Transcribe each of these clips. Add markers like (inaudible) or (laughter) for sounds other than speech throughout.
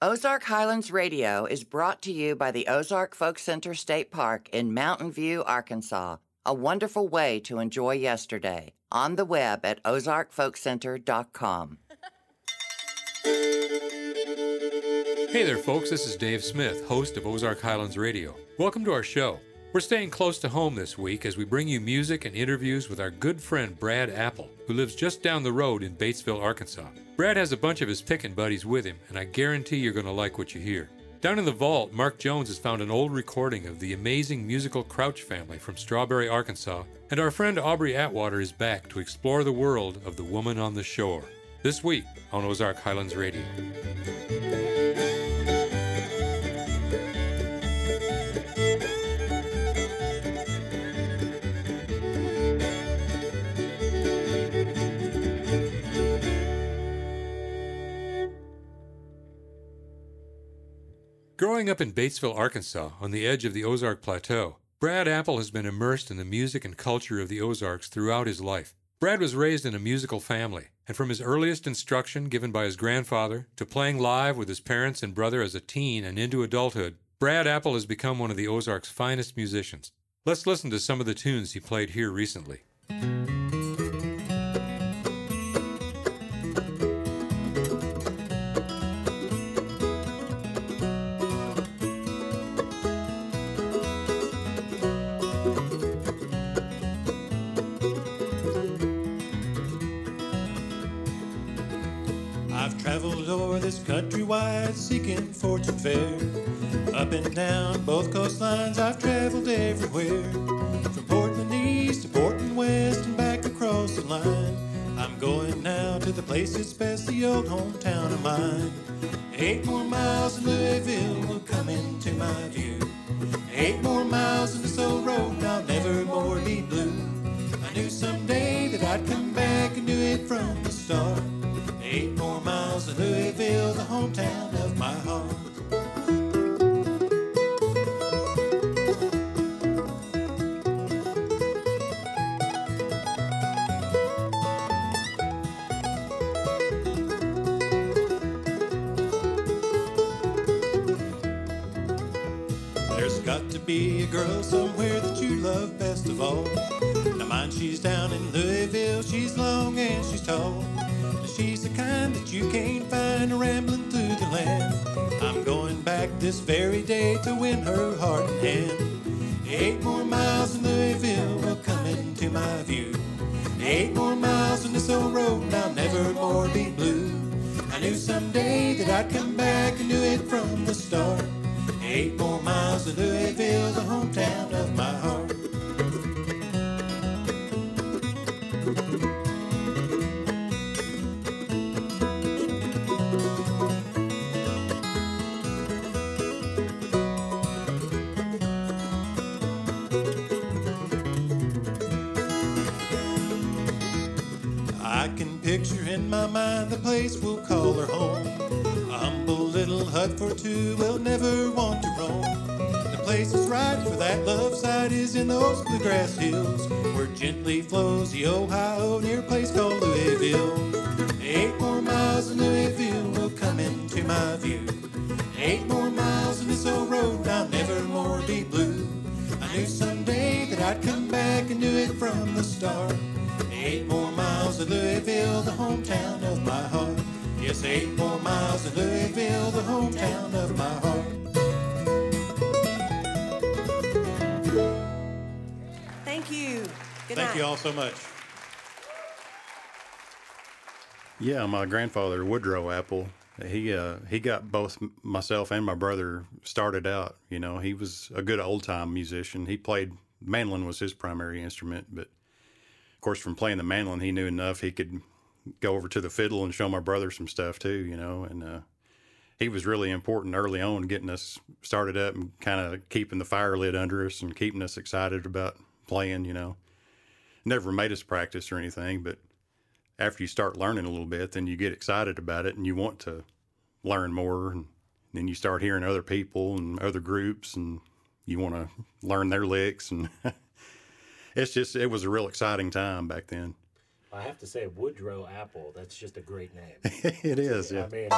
Ozark Highlands Radio is brought to you by the Ozark Folk Center State Park in Mountain View, Arkansas, a wonderful way to enjoy yesterday. On the web at ozarkfolkcenter.com. Hey there, folks. This is Dave Smith, host of Ozark Highlands Radio. Welcome to our show. We're staying close to home this week as we bring you music and interviews with our good friend Brad Apple, who lives just down the road in Batesville, Arkansas. Brad has a bunch of his pickin' buddies with him, and I guarantee you're going to like what you hear. Down in the vault, Mark Jones has found an old recording of the amazing musical Crouch family from Strawberry, Arkansas, and our friend Aubrey Atwater is back to explore the world of the woman on the shore. This week on Ozark Highlands Radio. Growing up in Batesville, Arkansas, on the edge of the Ozark Plateau, Brad Apple has been immersed in the music and culture of the Ozarks throughout his life. Brad was raised in a musical family, and from his earliest instruction given by his grandfather to playing live with his parents and brother as a teen and into adulthood, Brad Apple has become one of the Ozarks' finest musicians. Let's listen to some of the tunes he played here recently. O'er this country wide seeking fortune fair. Up and down both coastlines, I've traveled everywhere. From Portland East to Portland West and back across the line. I'm going now to the place that's best, the old hometown of mine. Eight more miles of Louisville will come into my view. Eight more miles of this old road, and I'll never more be blue. I knew someday that I'd come back and do it from the start. Eight more miles to Louisville, the hometown of my. There's got to be a girl somewhere that you love best of all. Now mine, she's down in Louisville, she's long and she's tall. She's the kind that you can't find rambling through the land. I'm going back this very day to win her heart and hand. Eight more miles in Louisville will come into my view. Eight more miles on this old road, and I'll never more be blue. I knew someday that I'd come back and do it from the start. Eight more miles to Louisville, the hometown of my place we'll call her home. A humble little hut for two we'll never want to roam. The place is right for that love site is in those bluegrass hills where gently flows the Ohio near a place called Louisville. Eight more miles in Louisville will come into my view. Eight more miles in this old road, I'll never more be blue. I knew someday that I'd come back and do it from the start. Eight more miles of Louisville, the hometown eight more miles of Louisville, the hometown of my heart. Thank you. Good Thank night. you all so much. Yeah, my grandfather Woodrow Apple. He uh, he got both myself and my brother started out. You know, he was a good old time musician. He played mandolin was his primary instrument, but of course, from playing the mandolin, he knew enough he could go over to the fiddle and show my brother some stuff too. You know, and uh, he was really important early on getting us started up and kind of keeping the fire lit under us and keeping us excited about playing. You know, never made us practice or anything, but after you start learning a little bit, then you get excited about it and you want to learn more. And then you start hearing other people and other groups and you want to learn their licks. And (laughs) it's just, it was a real exciting time back then. I have to say, Woodrow Apple. That's just a great name. (laughs) it is. Yeah. I mean,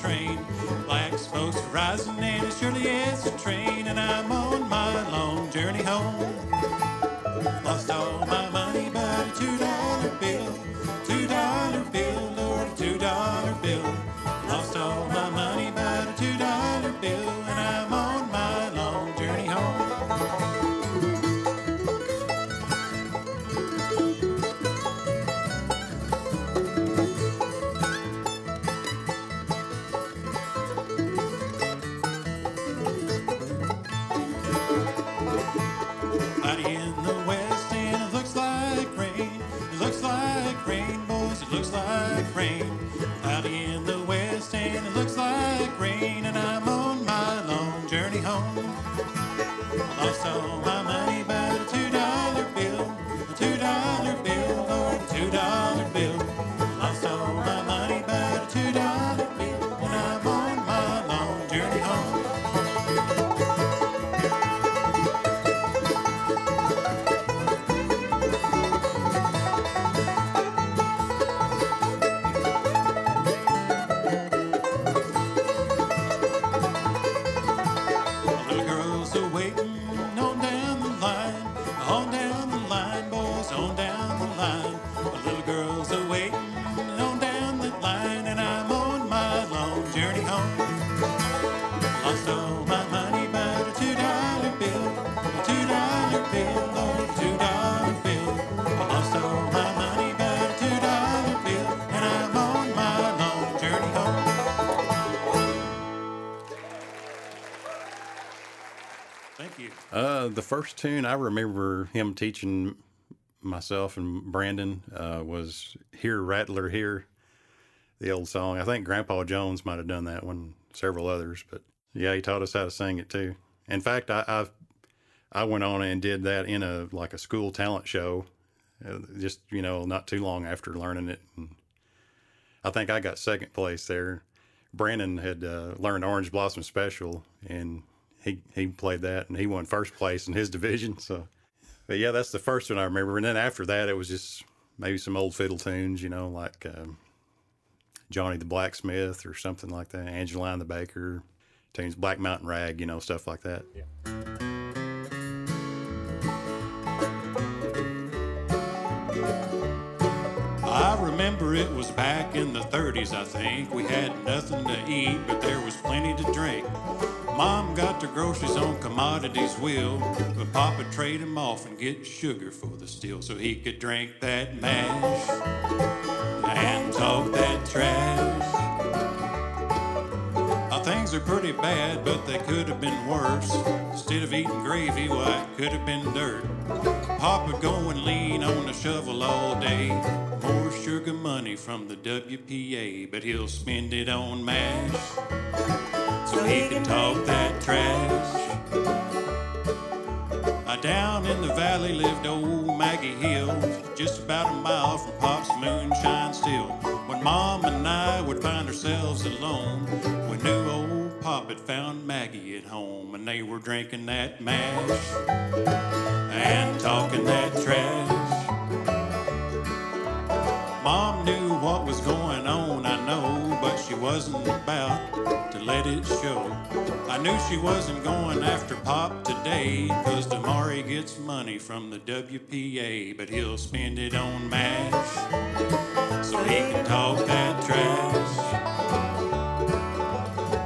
train. Black smoke's rising and it surely is a train, Uh, the first tune I remember him teaching myself and Brandon uh, was "Here Rattler Here," the old song. I think Grandpa Jones might have done that one, several others, but yeah, he taught us how to sing it too. In fact, I I, I went on and did that in a like a school talent show, uh, just you know, not too long after learning it. And I think I got second place there. Brandon had uh, learned Orange Blossom Special, and he he played that, and he won first place in his (laughs) division. So, but yeah, that's the first one I remember. And then after that, it was just maybe some old fiddle tunes, you know, like um, Johnny the Blacksmith or something like that, Angeline the Baker, tunes, Black Mountain Rag, you know, stuff like that. Yeah. I remember it was back in the 30s, I think. We had nothing to eat, but there was plenty to drink. Mom got the groceries on commodities wheel, but Papa trade 'em off and get sugar for the steel so he could drink that mash and talk that trash. Now, things are pretty bad, but they could have been worse. Instead of eating gravy, why, it could have been dirt. Papa go and lean on the shovel all day. More sugar money from the WPA, but he'll spend it on mash so he can talk that trash. Uh, down in the valley lived old Maggie Hill, just about a mile from Pop's moonshine still. When Mom and I would find ourselves alone, we knew old Pop had found Maggie at home, and they were drinking that mash and talking that trash. Mom knew what was going on, I know, she wasn't about to let it show. I knew she wasn't going after Pop today, cause Damari gets money from the WPA, but he'll spend it on mash so he can talk that trash.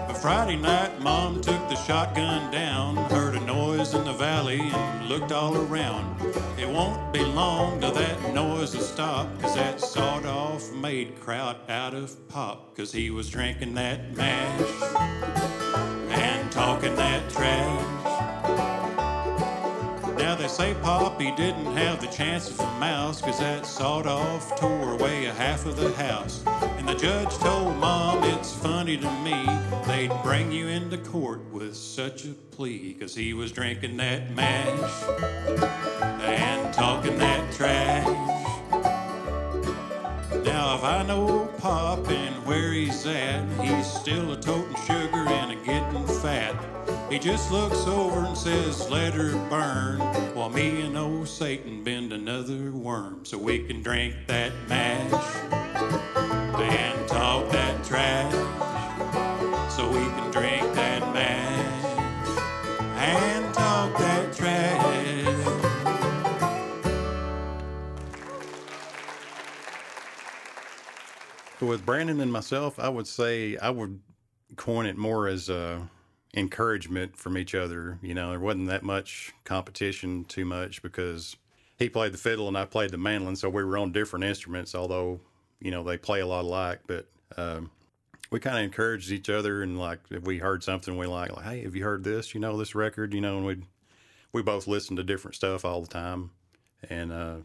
But Friday night, Mom took the shotgun down, heard a noise in the valley, and looked all around. It won't be long till that noise will stop, cause that sawed off made kraut out of pop, cause he was drinking that mash and talking that trash. Now they say Poppy didn't have the chance of a mouse, cause that sawed off tore away a half of the house. And the judge told Mom it's funny to me they'd bring you into court with such a plea, cause he was drinking that mash and talking that trash. Now, if I know Pop and where he's at, he's still a toting sugar and a getting fat. He just looks over and says, Let her burn, while me and old Satan bend another worm so we can drink that mash and talk that trash. So we can drink that mash and talk that trash. With Brandon and myself, I would say I would coin it more as a encouragement from each other. You know, there wasn't that much competition too much because he played the fiddle and I played the mandolin, so we were on different instruments. Although you know they play a lot alike, but um, we kind of encouraged each other and like if we heard something we like, like hey, have you heard this? You know this record? You know, and we we both listened to different stuff all the time, and uh,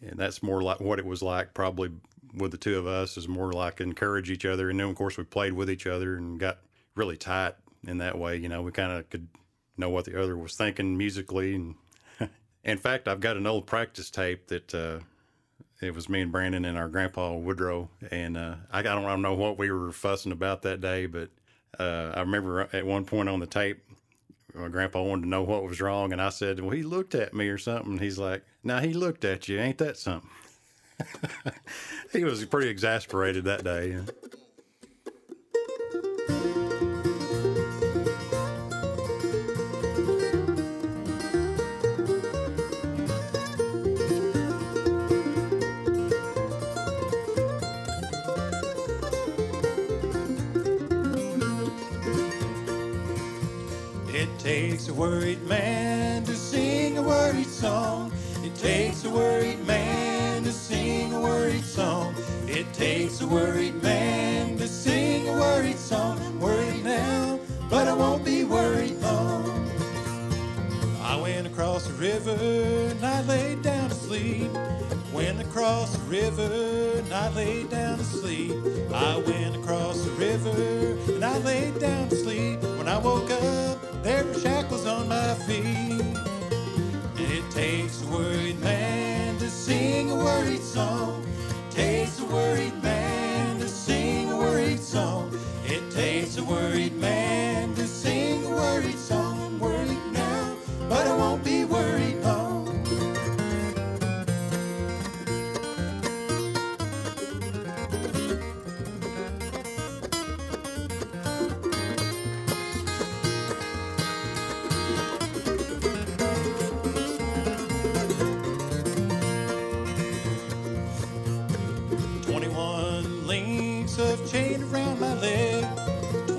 and that's more like what it was like probably with the two of us is more like encourage each other, and then of course we played with each other and got really tight in that way. You know, we kind of could know what the other was thinking musically, and (laughs) in fact, I've got an old practice tape that. Uh, it was me and Brandon and our grandpa Woodrow, and uh, I, don't, I don't know what we were fussing about that day, but uh, I remember at one point on the tape, my grandpa wanted to know what was wrong, and I said, "Well, he looked at me or something." He's like, "Now he looked at you, ain't that something?" (laughs) he was pretty exasperated that day. Worried man to sing a worried song. It takes a worried man to sing a worried song. It takes a worried man to sing a worried song. Worried now, but I won't be worried long. I went across the river and I laid down to sleep. Went across the river and I laid down to sleep. I went across the river and I laid down to sleep. When I woke up, there were shackles on my feet. and It takes a worried man to sing a worried song. Takes a worried man to sing a worried song. It takes a worried man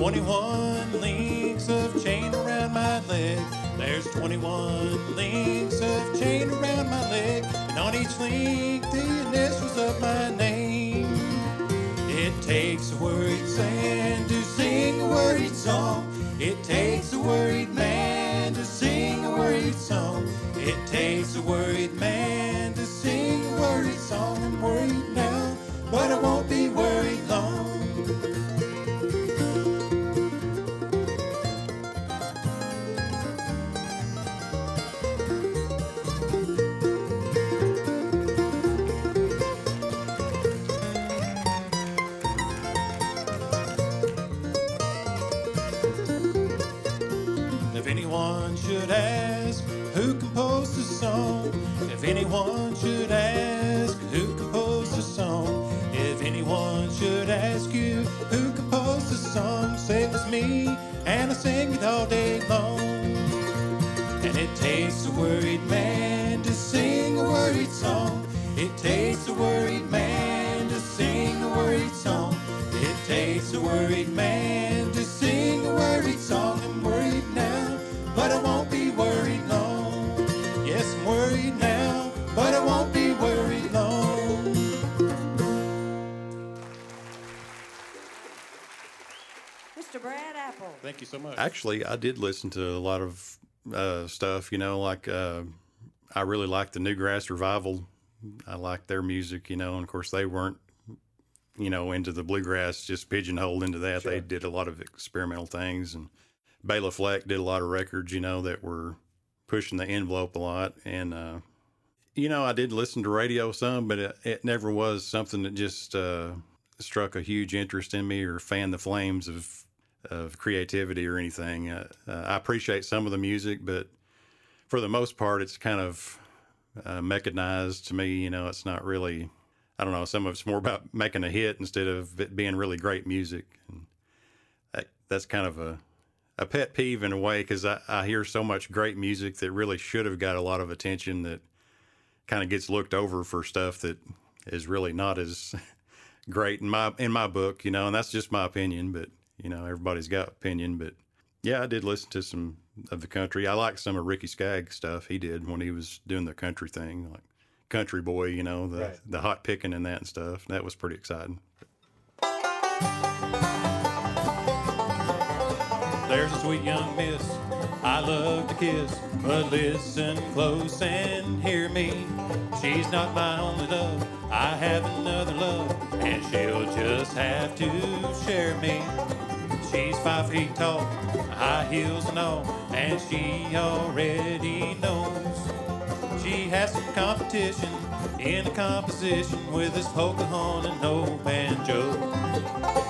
21 links of chain around my leg. There's 21 links of chain around my leg, and on each link the initials of my name. It takes a word saying. Mr. Brad Apple. Thank you so much. Actually, I did listen to a lot of uh, stuff. You know, like uh, I really liked the Newgrass Revival. I liked their music. You know, and of course they weren't, you know, into the bluegrass, just pigeonholed into that. They did a lot of experimental things, and Bela Fleck did a lot of records. You know, that were pushing the envelope a lot. And uh, you know, I did listen to radio some, but it, it never was something that just uh, struck a huge interest in me or fanned the flames of of creativity or anything. Uh, uh, I appreciate some of the music, but for the most part, it's kind of uh, mechanized to me. You know, it's not really. I don't know. Some of it's more about (laughs) making a hit instead of it being really great music, and that, that's kind of a a pet peeve in a way because I, I hear so much great music that really should have got a lot of attention that kind of gets looked over for stuff that is really not as (laughs) great in my in my book, you know, and that's just my opinion. But you know, everybody's got opinion. But yeah, I did listen to some of the country. I like some of Ricky Skaggs stuff he did when he was doing the country thing, like Country Boy, you know, the Right. the hot picking and that and stuff. That was pretty exciting. There's a sweet young miss I love to kiss, but listen close and hear me. She's not my only love, I have another love, and she'll just have to share me. She's five feet tall, high heels and all, and she already knows. She has some competition in a composition with this Pocahontas and no banjo.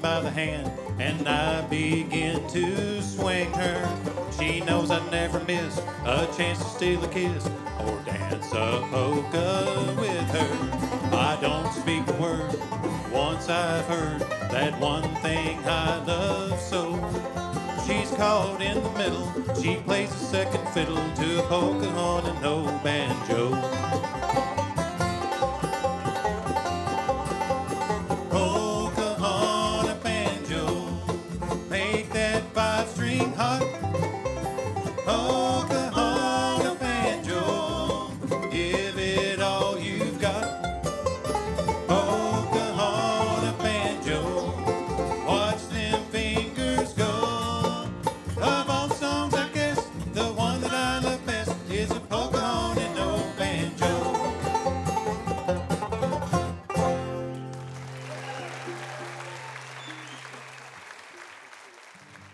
By the hand, and I begin to swing her. She knows I'd never miss a chance to steal a kiss or dance a polka with her. I don't speak a word once I've heard that one thing I love so. She's caught in the middle. She plays the second fiddle to a Pocahontas and old banjo.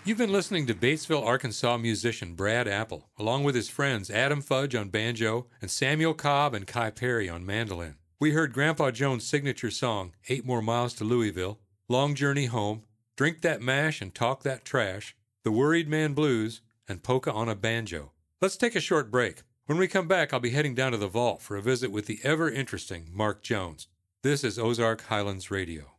You've been listening to Batesville, Arkansas musician Brad Apple, along with his friends Adam Fudge on banjo and Samuel Cobb and Kai Perry on mandolin. We heard Grandpa Jones' signature song, Eight More Miles to Louisville, Long Journey Home, Drink That Mash and Talk That Trash, The Worried Man Blues, and Polka on a Banjo. Let's take a short break. When we come back, I'll be heading down to the vault for a visit with the ever interesting Mark Jones. This is Ozark Highlands Radio.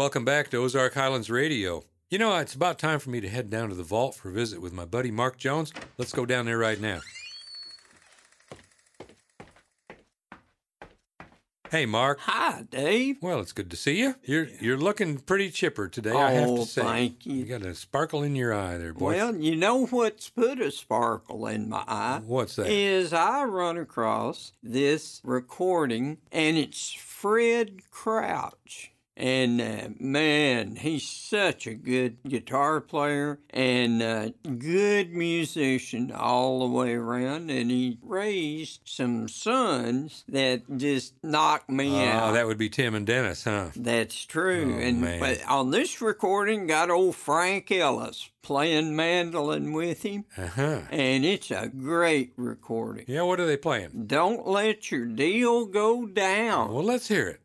Welcome back to Ozark Highlands Radio. You know, it's about time for me to head down to the vault for a visit with my buddy Mark Jones. Let's go down there right now. Hey, Mark. Hi, Dave. Well, it's good to see you. You're you're looking pretty chipper today. I have to Oh, say. thank you. You got a sparkle in your eye there, boy. Well, you know what's put a sparkle in my eye? What's that? Is I run across this recording, and it's Fred Crouch. And uh, man, he's such a good guitar player and uh, good musician all the way around. And he raised some sons that just knocked me Oh, out. that would be Tim and Dennis, huh? That's true. Oh, and man. but on this recording, got old Frank Ellis playing mandolin with him, Uh huh. and it's a great recording. Yeah, what are they playing? Don't let your deal go down. Well, let's hear it.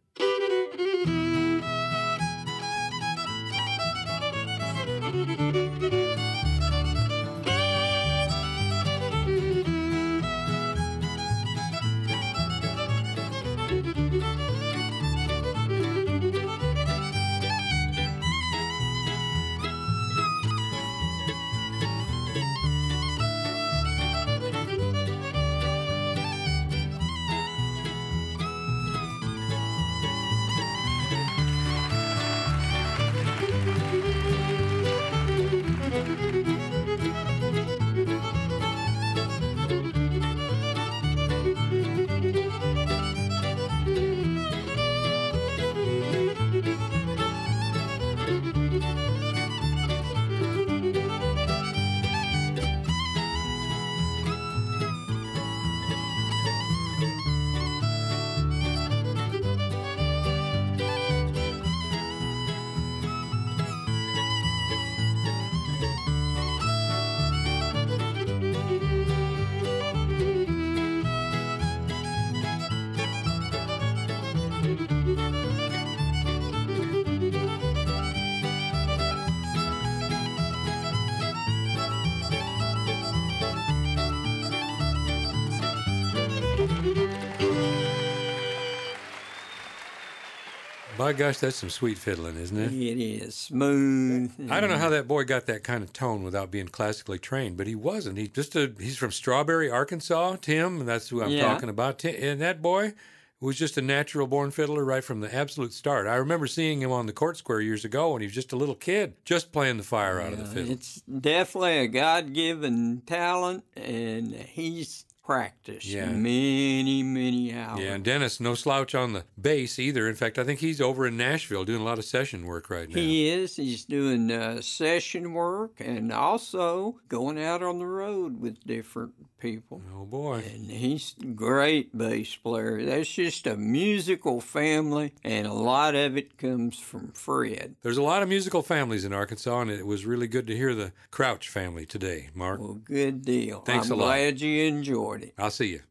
By gosh, that's some sweet fiddling, isn't it? It is smooth. I don't know how that boy got that kind of tone without being classically trained, but he wasn't. He just a, he's from Strawberry, Arkansas, Tim, and that's who I'm Yeah. talking about. Ti- And that boy was just a natural born fiddler right from the absolute start. I remember seeing him on the court square years ago when he was just a little kid, just playing the fire out of the fiddle. It's definitely a God given talent, and he's practiced Yeah. many, many hours. Yeah, and Dennis, no slouch on the bass either. In fact, I think he's over in Nashville doing a lot of session work right now. He is. He's doing uh, session work and also going out on the road with different people. oh boy. And he's a great bass player. That's just a musical family, and a lot of it comes from Fred. There's a lot of musical families in Arkansas, and it was really good to hear the Crouch family today, Mark. Well, good deal. Thanks I'm a lot. glad you enjoyed it. I'll see you.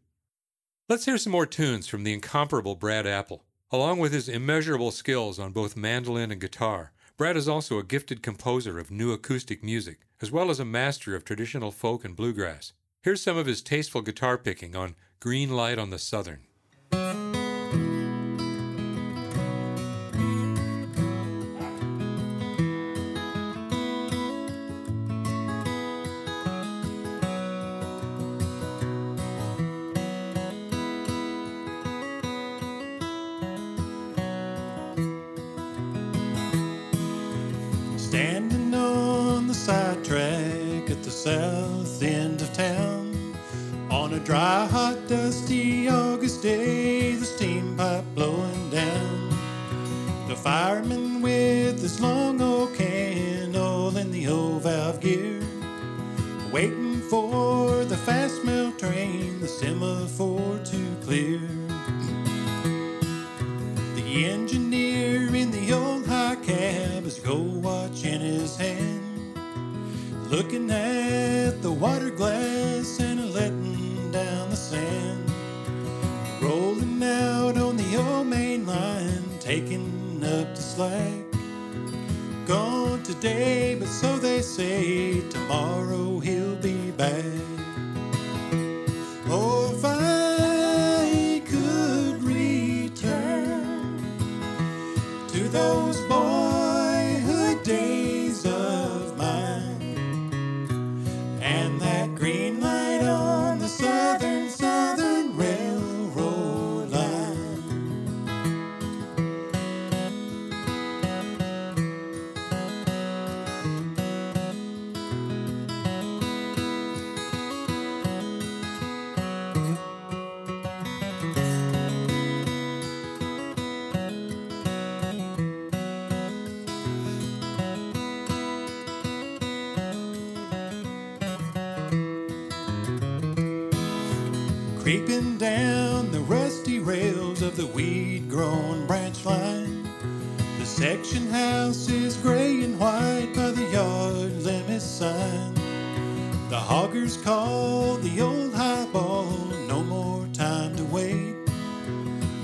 Let's hear some more tunes from the incomparable Brad Apple. Along with his immeasurable skills on both mandolin and guitar, Brad is also a gifted composer of new acoustic music, as well as a master of traditional folk and bluegrass. Here's some of his tasteful guitar picking on Green Light on the Southern. Dry, hot, dusty August day, the steam pipe blowing down. The fireman with his long old candle in the old valve gear. Waiting for the fast mail train, the semaphore to clear. The engineer in the old high cab has a gold watch in his hand, looking at the water glass the. Gone today, but so they say tomorrow he'll be back. The hoggers call the old highball, no more time to wait.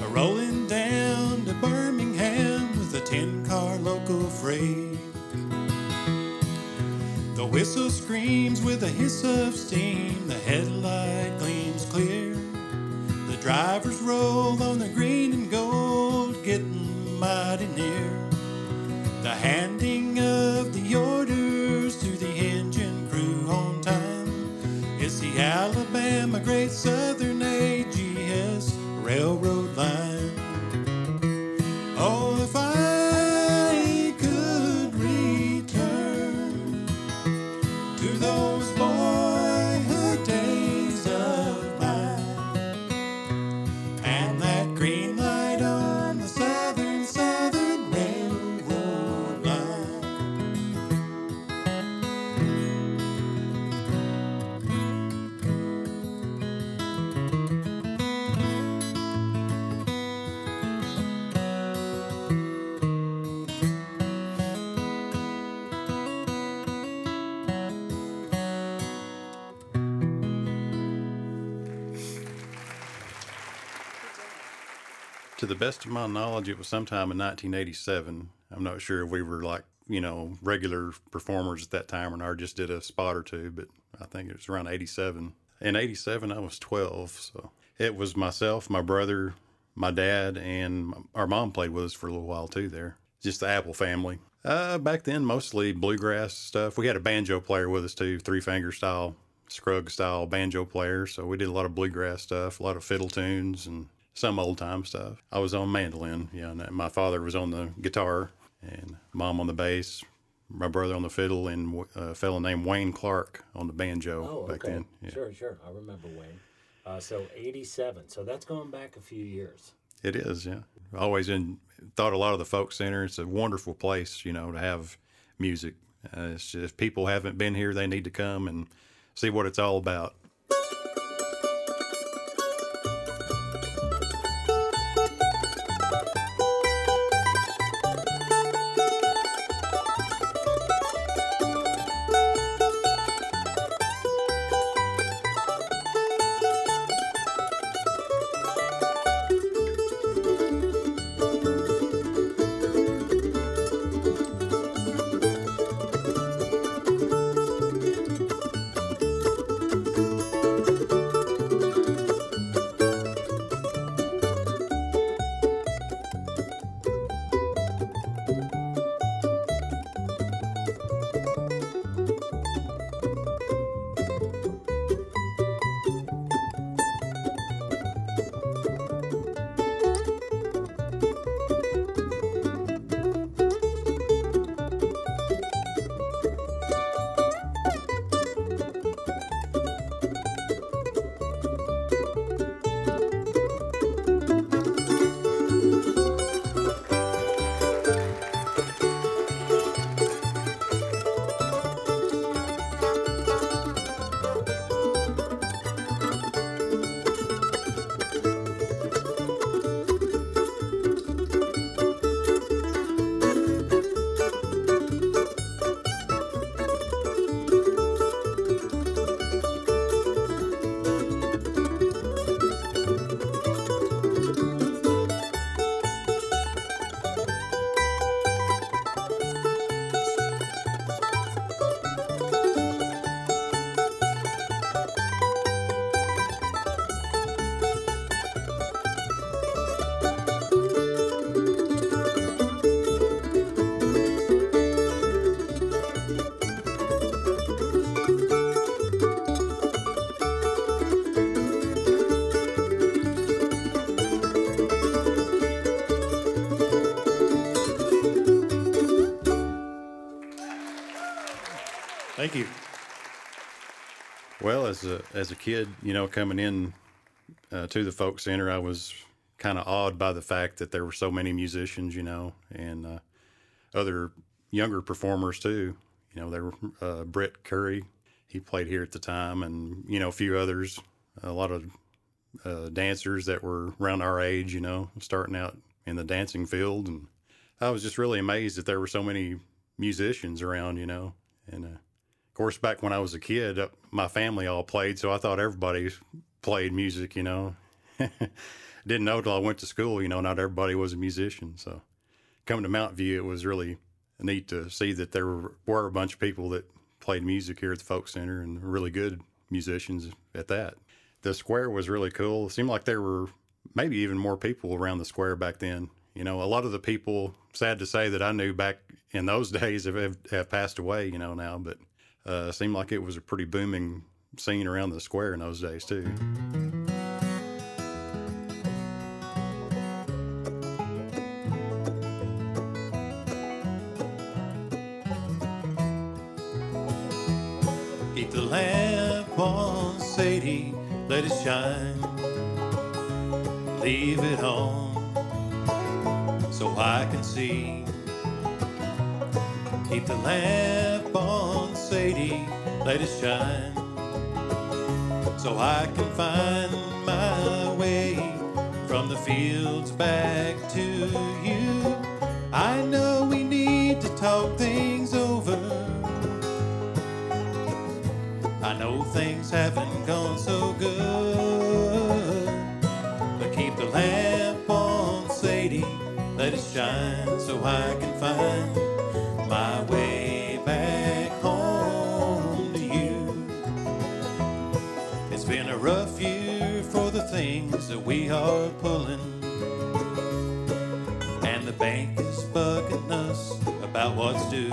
A rolling down to Birmingham with a 10 car local freight. The whistle screams with a hiss of steam, the headlight gleams clear. The drivers roll on the green and gold, getting mighty near. The handing best of my knowledge, it was sometime in 1987. I'm not sure if we were like, you know, regular performers at that time or not, just did a spot or two, but I think it was around 87. In 87, I was 12. So it was myself, my brother, my dad, and our mom played with us for a little while too there. Just the Apple family. Uh, back then, mostly bluegrass stuff. We had a banjo player with us too, three finger style, Scruggs style banjo player. So we did a lot of bluegrass stuff, a lot of fiddle tunes, and some old time stuff. I was on mandolin, yeah, and my father was on the guitar, and mom on the bass, my brother on the fiddle, and a fellow named Wayne Clark on the banjo Oh, back okay. then. Yeah. Sure, sure. I remember Wayne. Uh, so 87. So that's going back a few years. It is, yeah. Always in thought a lot of the folk center. It's a wonderful place, you know, to have music. Uh, it's just, if people haven't been here, they need to come and see what it's all about. As a kid, you know, coming in uh, to the folk center, I was kind of awed by the fact that there were so many musicians, you know, and uh, other younger performers too. You know, there were uh, Brett Curry, he played here at the time, and you know, a few others. A lot of uh, dancers that were around our age, you know, starting out in the dancing field. And I was just really amazed that there were so many musicians around, you know. And uh, course, back when I was a kid, uh, my family all played, so I thought everybody played music, you know. (laughs) Didn't know till I went to school, you know, not everybody was a musician. So coming to Mountain View, it was really neat to see that there were, a bunch of people that played music here at the Folk Center and really good musicians at that. The square was really cool. It seemed like there were maybe even more people around the square back then. You know, a lot of the people, sad to say, that I knew back in those (laughs) days have, have passed away, you know, now, but uh, seemed like it was a pretty booming scene around the square in those days, too. Keep the lamp on, Sadie, let it shine. Leave it on so I can see. Keep the lamp Let it shine so I can find my way from the fields back to you. I know we need to talk things over. I know things haven't gone so good. But keep the lamp on, Sadie. Let it shine so I can find what's due.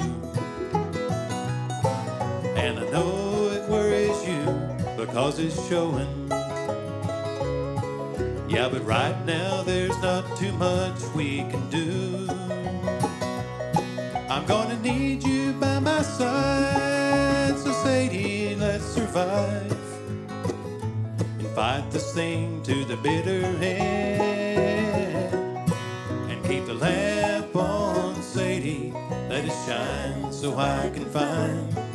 And I know it worries you because it's showing. Yeah, but right now there's not too much we can do. I'm gonna need you by my side, so Sadie, let's survive and fight this thing to the bitter end. And keep the lamp on, shine so I can find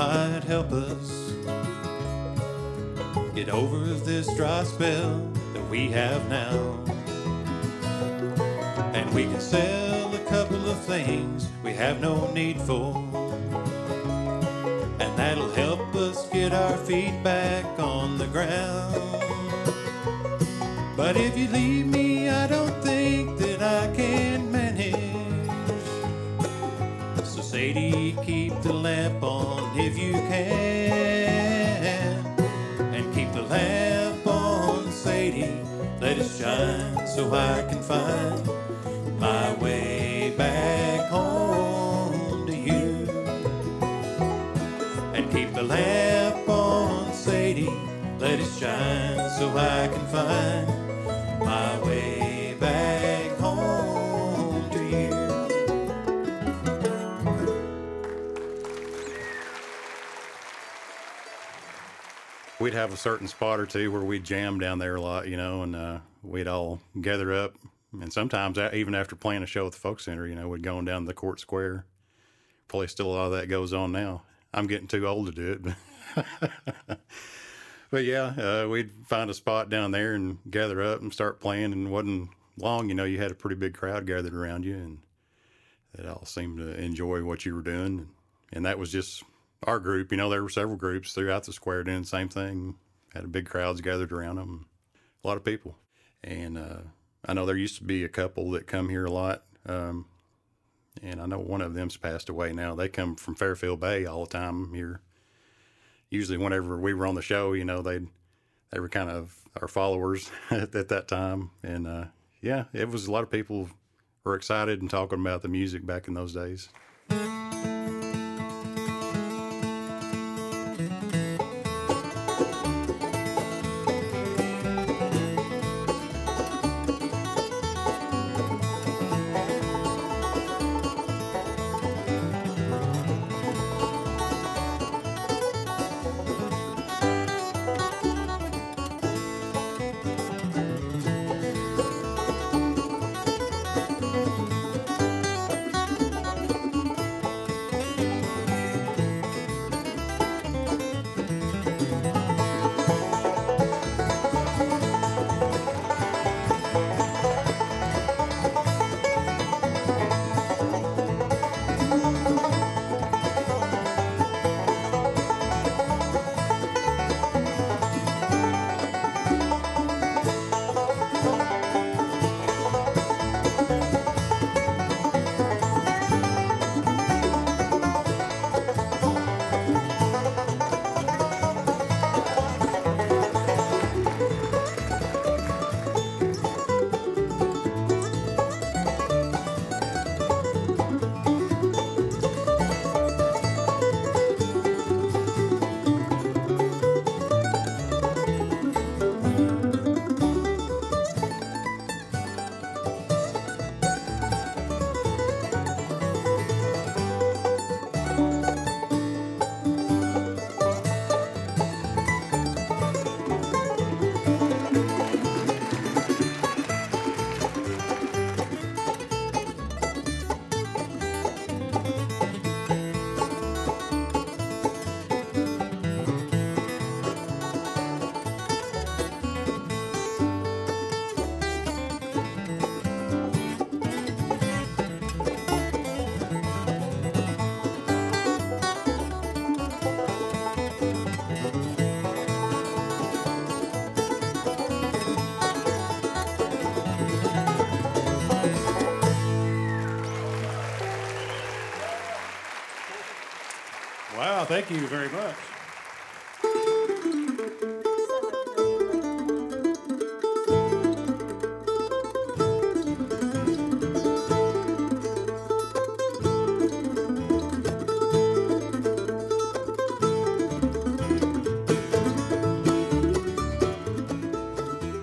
might help us get over this dry spell that we have now. And we can sell a couple of things we have no need for. And that'll help us get our feet back on the ground. But if you leave we'd have a certain spot or two where we'd jam down there a lot, you know, and uh, we'd all gather up. And sometimes, even after playing a show at the Folk Center, you know, we'd go down to the court square. Probably still a lot of that goes on now. I'm getting too old to do it, but, (laughs) but yeah, uh, we'd find a spot down there and gather up and start playing. And wasn't long, you know, you had a pretty big crowd gathered around you, and they all seemed to enjoy what you were doing. And that was just our group. You know, there were several groups throughout the square doing the same thing. Had a big crowds gathered around them, a lot of people. And uh, I know there used to be a couple that come here a lot. Um, and I know one of them's passed away now. They come from Fairfield Bay all the time here. Usually, whenever we were on the show, you know, they they were kind of our followers (laughs) at, at that time, and uh, yeah, it was a lot of people were excited and talking about the music back in those days. Thank you very much.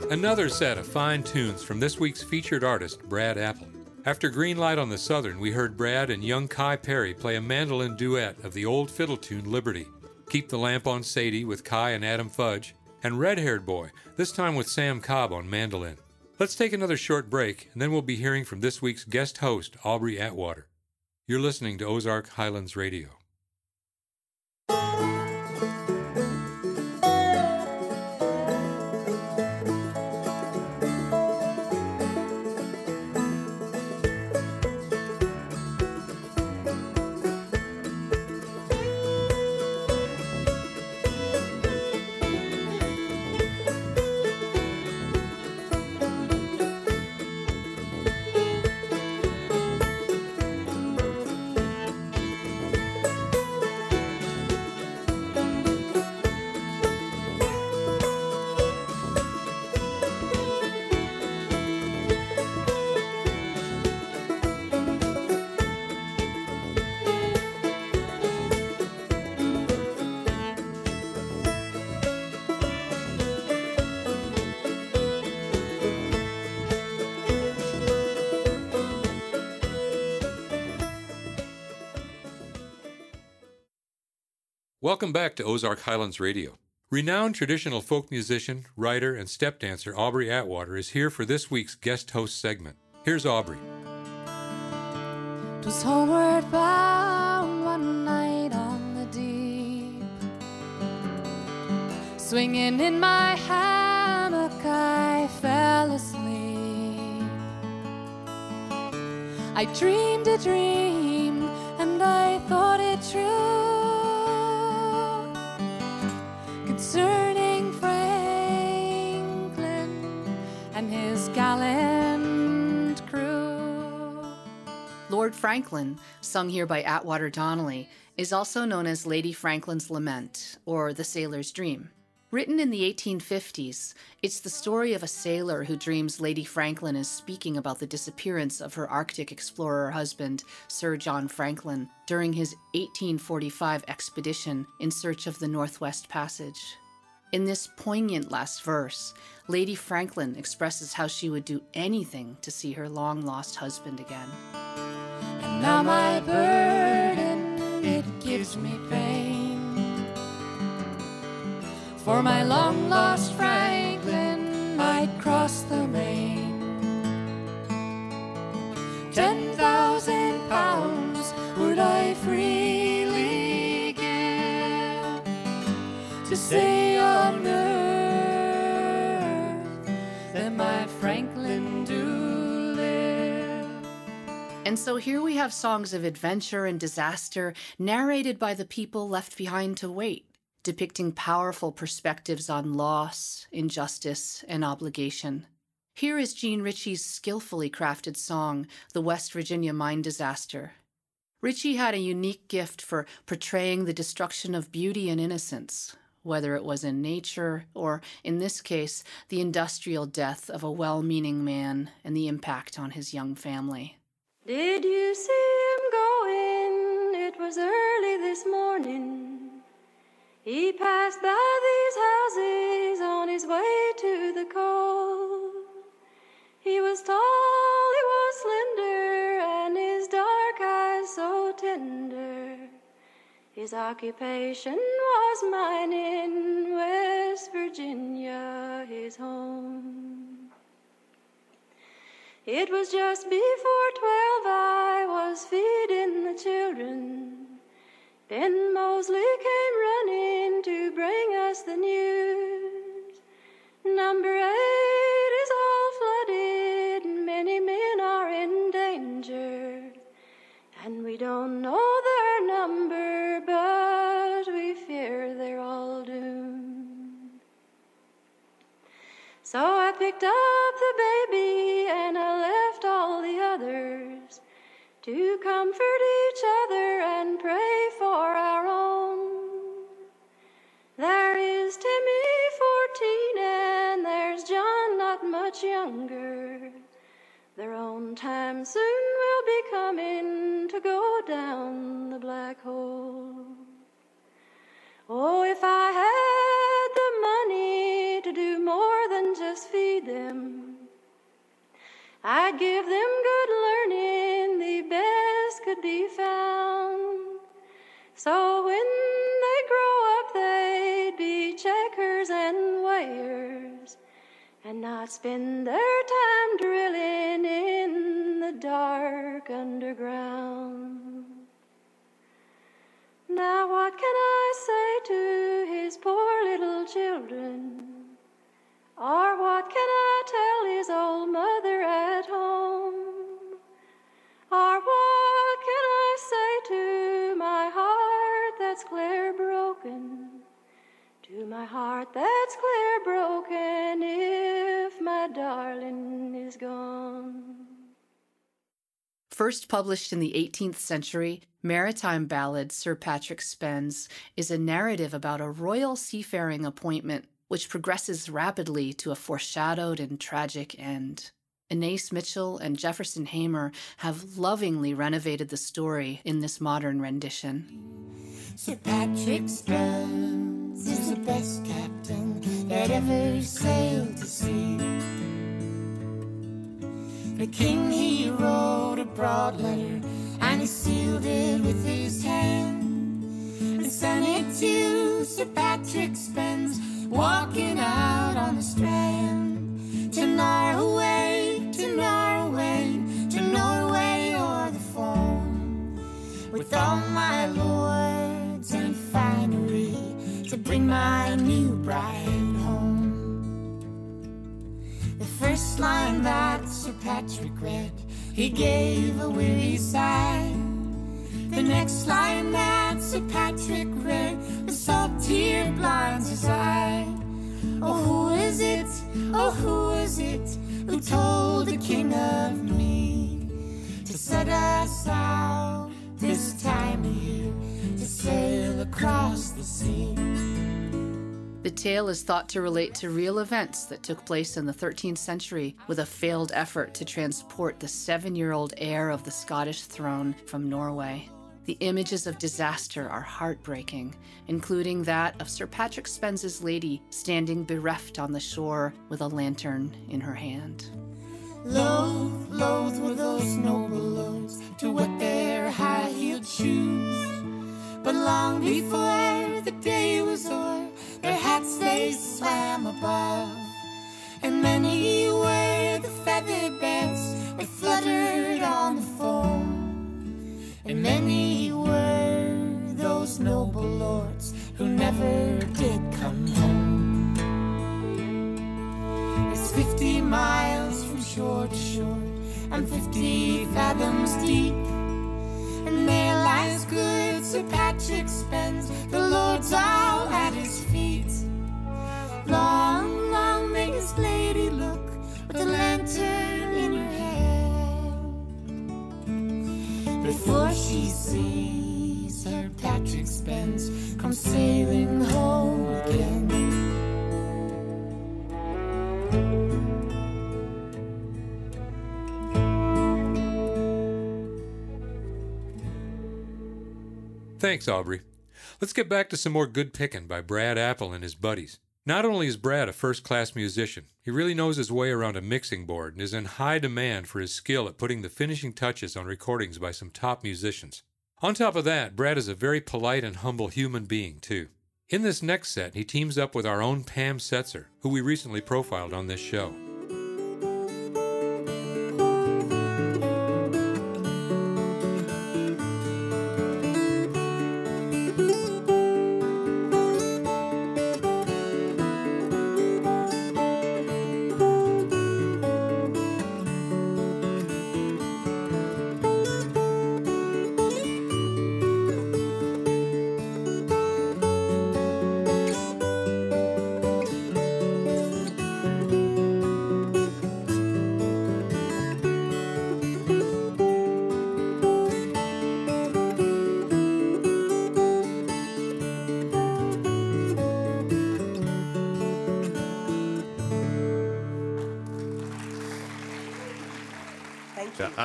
Another set of fine tunes from this week's featured artist, Brad Apple. After Green Light on the Southern, we heard Brad and young Kai Perry play a mandolin duet of the old fiddle tune Liberty, Keep the Lamp on Sadie with Kai and Adam Fudge, and Red Haired Boy, this time with Sam Cobb on mandolin. Let's take another short break, and then we'll be hearing from this week's guest host, Aubrey Atwater. You're listening to Ozark Highlands Radio. Welcome back to Ozark Highlands Radio. Renowned traditional folk musician, writer, and step dancer Aubrey Atwater is here for this week's guest host segment. Here's Aubrey. Twas homeward bound one night on the deep. Swinging in my hammock, I fell asleep. I dreamed a dream, and I thought it true concerning Franklin and his gallant crew. Lord Franklin, sung here by Atwater Donnelly, is also known as Lady Franklin's Lament or The Sailor's Dream. Written in the 1850s, it's the story of a sailor who dreams Lady Franklin is speaking about the disappearance of her Arctic explorer husband, Sir John Franklin, during his 1845 expedition in search of the Northwest Passage. In this poignant last verse, Lady Franklin expresses how she would do anything to see her long lost husband again. And now my burden, it gives me pain. For my long lost Franklin might cross the main. Ten thousand pounds would I freely give to say on earth that my Franklin do live. And so here we have songs of adventure and disaster narrated by the people left behind to wait, depicting powerful perspectives on loss, injustice, and obligation. Here is Jean Ritchie's skillfully crafted song, The West Virginia Mine Disaster. Ritchie had a unique gift for portraying the destruction of beauty and innocence, whether it was in nature or, in this case, the industrial death of a well meaning man and the impact on his young family. Did you see him going? It was early this morning. He passed by these houses on his way to the coal. He was tall, he was slender, and his dark eyes so tender. His occupation was mining, West Virginia, his home. It was just before twelve I was feeding the children. Then Mosley came running to bring us the news. Number eight is all flooded, many men are in danger. And we don't know their number, but we fear they're all doomed. So I picked up the baby and I left all the others to comfort each other and pray for our own. There is Timmy, fourteen, and there's John, not much younger. Their own time soon will be coming to go down the black hole. Oh, if I had the money to do more than just feed them, I'd give them good learning, best could be found. So when they grow up, they'd be checkers and weighers, and not spend their time drilling in the dark underground. Now, what can I say to his poor little children? Or what can I tell his old mother at home? Or what can I say to my heart that's clear broken? To my heart that's clear broken if my darling is gone. First published in the 18th century, maritime ballad Sir Patrick Spens is a narrative about a royal seafaring appointment which progresses rapidly to a foreshadowed and tragic end. Anais Mitchell and Jefferson Hamer have lovingly renovated the story in this modern rendition. Sir Patrick Spens is the best captain that ever sailed the sea. The king he wrote a broad letter and he sealed it with his hand and sent it to Sir Patrick Spens walking out on the strand to Norway, with all my lords and finery to bring my new bride home. The first line that Sir Patrick read, he gave a weary sigh. The next line that Sir Patrick read, the salt tear blinds his eye. Oh, who is it? Oh, who is it who told the king of me to set us out this time of year to sail across the sea. The tale is thought to relate to real events that took place in the 13th century with a failed effort to transport the seven year old heir of the Scottish throne from Norway. The images of disaster are heartbreaking, including that of Sir Patrick Spens's lady standing bereft on the shore with a lantern in her hand. Loath, loath were those noble lords to wet their high heeled shoes. But long before the day was o'er, their hats they swam above. And many were the feathered beds that fluttered on the foam. And many were those noble lords who never did come home. It's fifty miles from shore and fifty fathoms deep. And there lies good Sir Patrick Spens, the Lord's all at his feet. Long, long may his lady look with a lantern in her hand. Before she sees Sir Patrick Spens come sailing home again. Thanks, Aubrey. Let's get back to some more good picking by Brad Apple and his buddies. Not only is Brad a first class musician, he really knows his way around a mixing board and is in high demand for his skill at putting the finishing touches on recordings by some top musicians. On top of that, Brad is a very polite and humble human being, too. In this next set, he teams up with our own Pam Setzer, who we recently profiled on this show.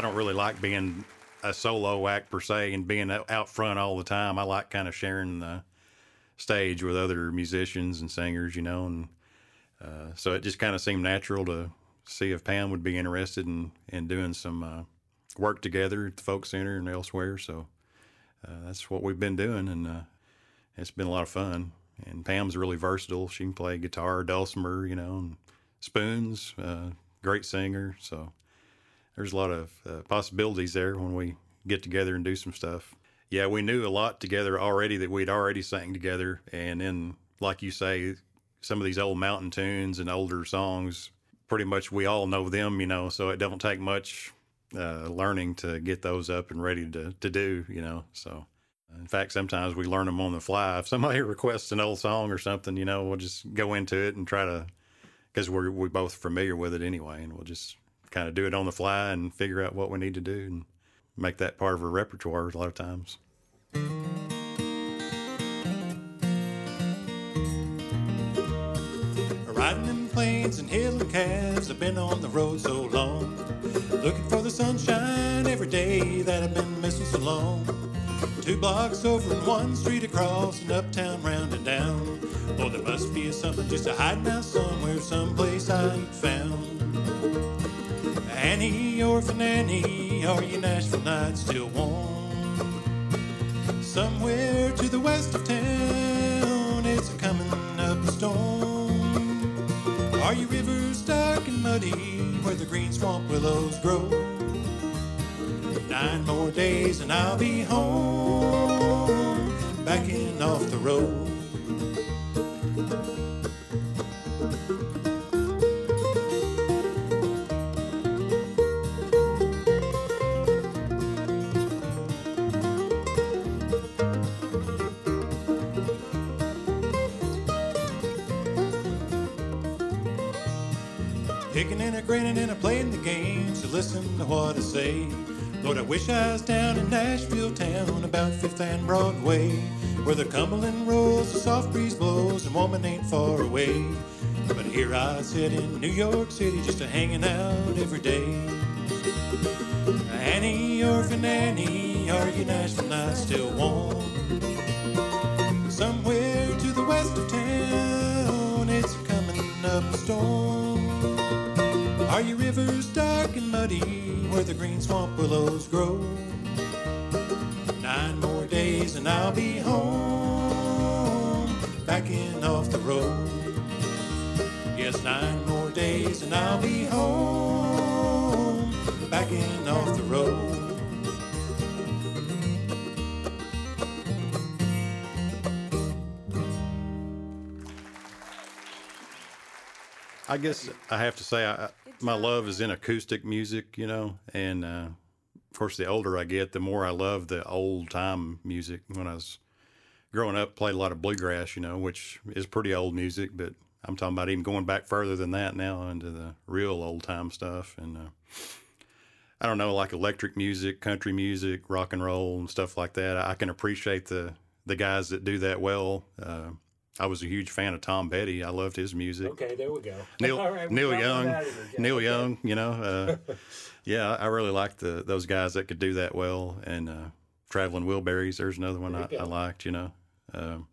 Don't really like being a solo act per se and being out out front all the time. I like kind of sharing the stage with other musicians and singers, you know, and uh, so it just kind of seemed natural to see if Pam would be interested in, in doing some uh, work together at the Folk Center and elsewhere. So uh, that's what we've been doing, and uh, it's been a lot of fun. And Pam's really versatile. She can play guitar, dulcimer, you know, and spoons. Uh, great singer. So there's a lot of uh, possibilities there when we get together and do some stuff. Yeah, we knew a lot together already that we'd already sang together, and then, like you say, some of these old mountain tunes and older songs, pretty much we all know them, you know. So it don't take much uh, learning to get those up and ready to to do, you know. So. In fact, sometimes we learn them on the fly. If somebody (laughs) requests an old song or something, you know, we'll just go into it and try to, because we're we both familiar with it anyway, and we'll just kind of do it on the fly and figure out what we need to do and make that part of our repertoire a lot of times. Riding in plains and hilly calves, I've been on the road so long. Looking for the sunshine every day that I've been missing so long. Two blocks over and one street across and uptown round and down. Oh, there must be something just a hiding out somewhere, someplace I ain't found. Annie, orphan Annie, are you Nashville nights still warm? Somewhere to the west of town, it's a coming up a storm. Are you rivers dark and muddy where the green swamp willows grow? Nine more days and I'll be home, backing off the road. Say. Lord, I wish I was down in Nashville town, about Fifth and Broadway, where the Cumberland rolls, the soft breeze blows, and woman ain't far away. But here I sit in New York City, just a hanging out every day. Annie, orphan Annie, are you Nashville nights still warm? Somewhere to the west of town, it's coming up a storm. Are your rivers dark and muddy where the green swamp willows grow? Nine more days and I'll be home, backing off the road. Yes, nine more days and I'll be home, backing off the road. I guess I have to say, I, my love is in acoustic music, you know, and uh, of course, the older I get, the more I love the old time music. When I was growing up, played a lot of bluegrass, you know, which is pretty old music, but I'm talking about even going back further than that now into the real old time stuff. And uh, I don't know, like electric music, country music, rock and roll, and stuff like that. I can appreciate the the guys that do that well. Uh, I was a huge fan of Tom Petty. I loved his music. Okay, there we go. (laughs) Neil right, Neil Young, Neil okay. Young. You know, uh, (laughs) yeah, I really liked the those guys that could do that well. And uh, Traveling Wilburys, there's another one I, I liked. You know, um,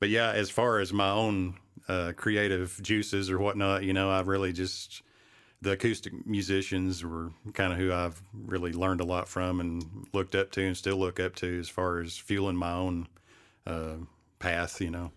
but yeah, as far as my own uh, creative juices or whatnot, you know, I really just the acoustic musicians were kind of who I've really learned a lot from and looked up to and still look up to as far as fueling my own uh, path. You know.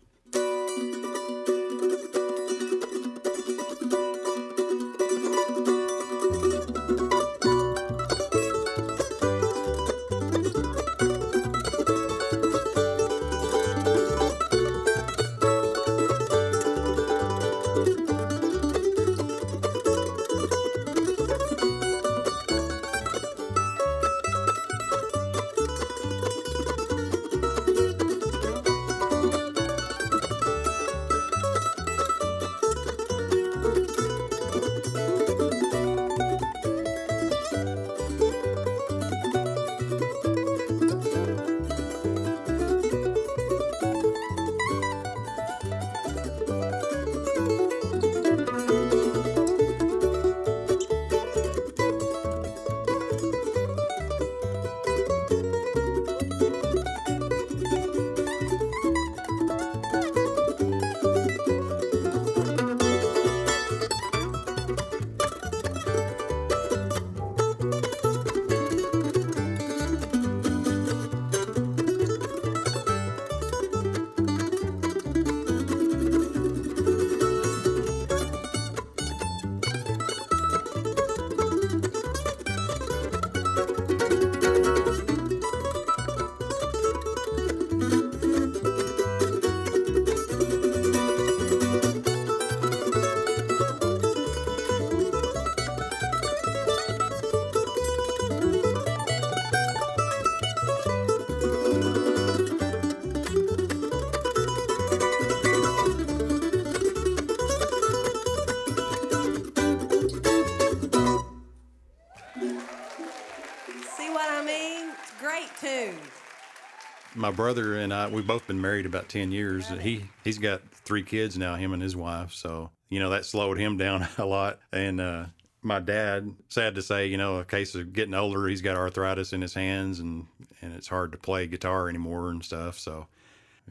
My brother and I we've both been married about 10 years. He he's got three kids now him and his wife. So you know that slowed him (laughs) down a lot. And uh my dad sad to say you know a case of getting older he's got arthritis in his hands and and it's hard to play guitar anymore and stuff. So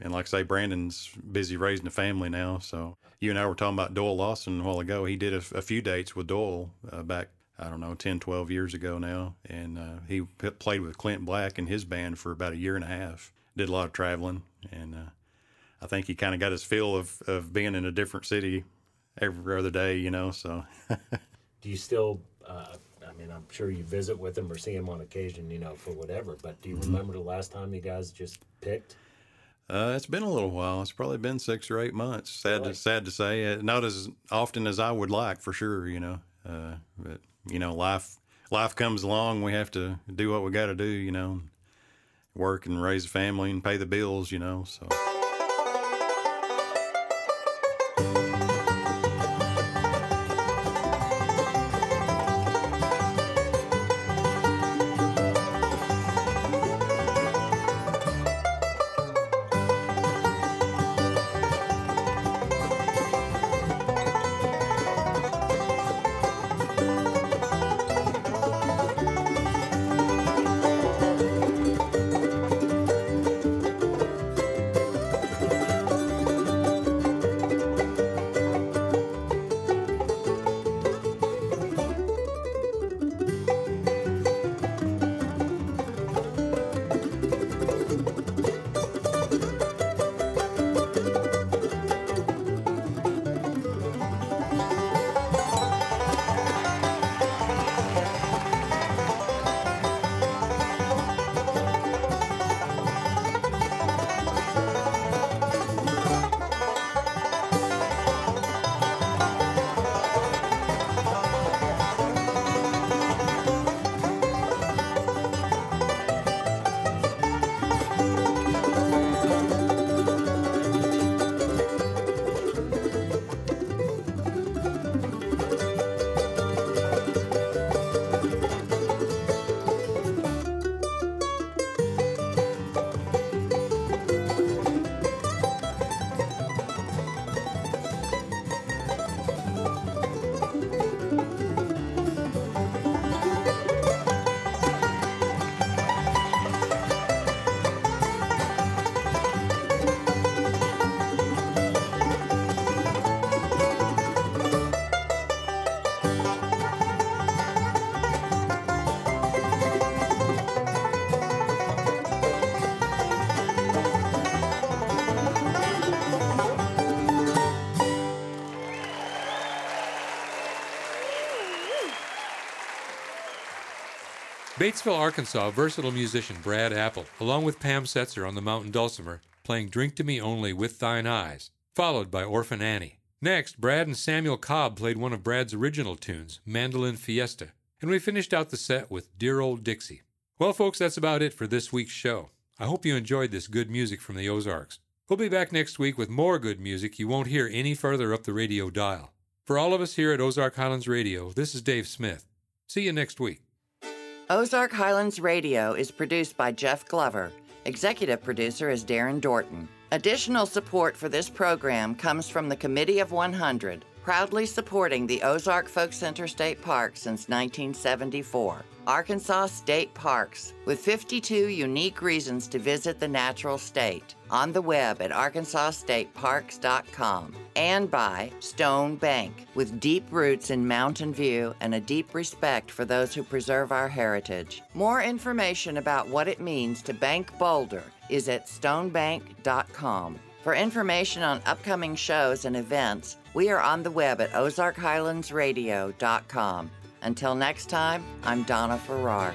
and like I say Brandon's busy raising a family now. So you and I were talking about Doyle Lawson a while ago. He did a, a few dates with Doyle uh, back I don't know, 10, 12 years ago now. And uh, he played with Clint Black and his band for about a year and a half. Did a lot of traveling. And uh, I think he kind of got his feel of, of being in a different city every other day, you know. So (laughs) Do you still? Uh, I mean, I'm sure you visit with him or see him on occasion, you know, for whatever. But do you Mm-hmm. remember the last time you guys just picked? uh, it's been a little while. It's probably been six or eight months. Sad Really? to sad to say, uh, not as often as I would like for sure, you know. Uh, but you know, life life comes along. We have to do what we got to do, you know. Work and raise a family and pay the bills, you know. So. Batesville, Arkansas, versatile musician Brad Apple, along with Pam Setzer on the mountain dulcimer, playing Drink to Me Only with Thine Eyes, followed by Orphan Annie. Next, Brad and Samuel Cobb played one of Brad's original tunes, Mandolin Fiesta, and we finished out the set with Dear Old Dixie. Well, folks, that's about it for this week's show. I hope you enjoyed this good music from the Ozarks. We'll be back next week with more good music you won't hear any further up the radio dial. For all of us here at Ozark Highlands Radio, this is Dave Smith. See you next week. Ozark Highlands Radio is produced by Jeff Glover. Executive producer is Darren Dorton. Additional support for this program comes from the Committee of 100, proudly supporting the Ozark Folk Center State Park since 1974. Arkansas State Parks, with 52 unique reasons to visit the natural state, on the web at arkansasstateparks.com, and by Stone Bank, with deep roots in Mountain View and a deep respect for those who preserve our heritage. More information about what it means to bank Boulder is at stonebank.com. For information on upcoming shows and events, we are on the web at ozarkhighlandsradio.com. Until next time, I'm Donna Farrar.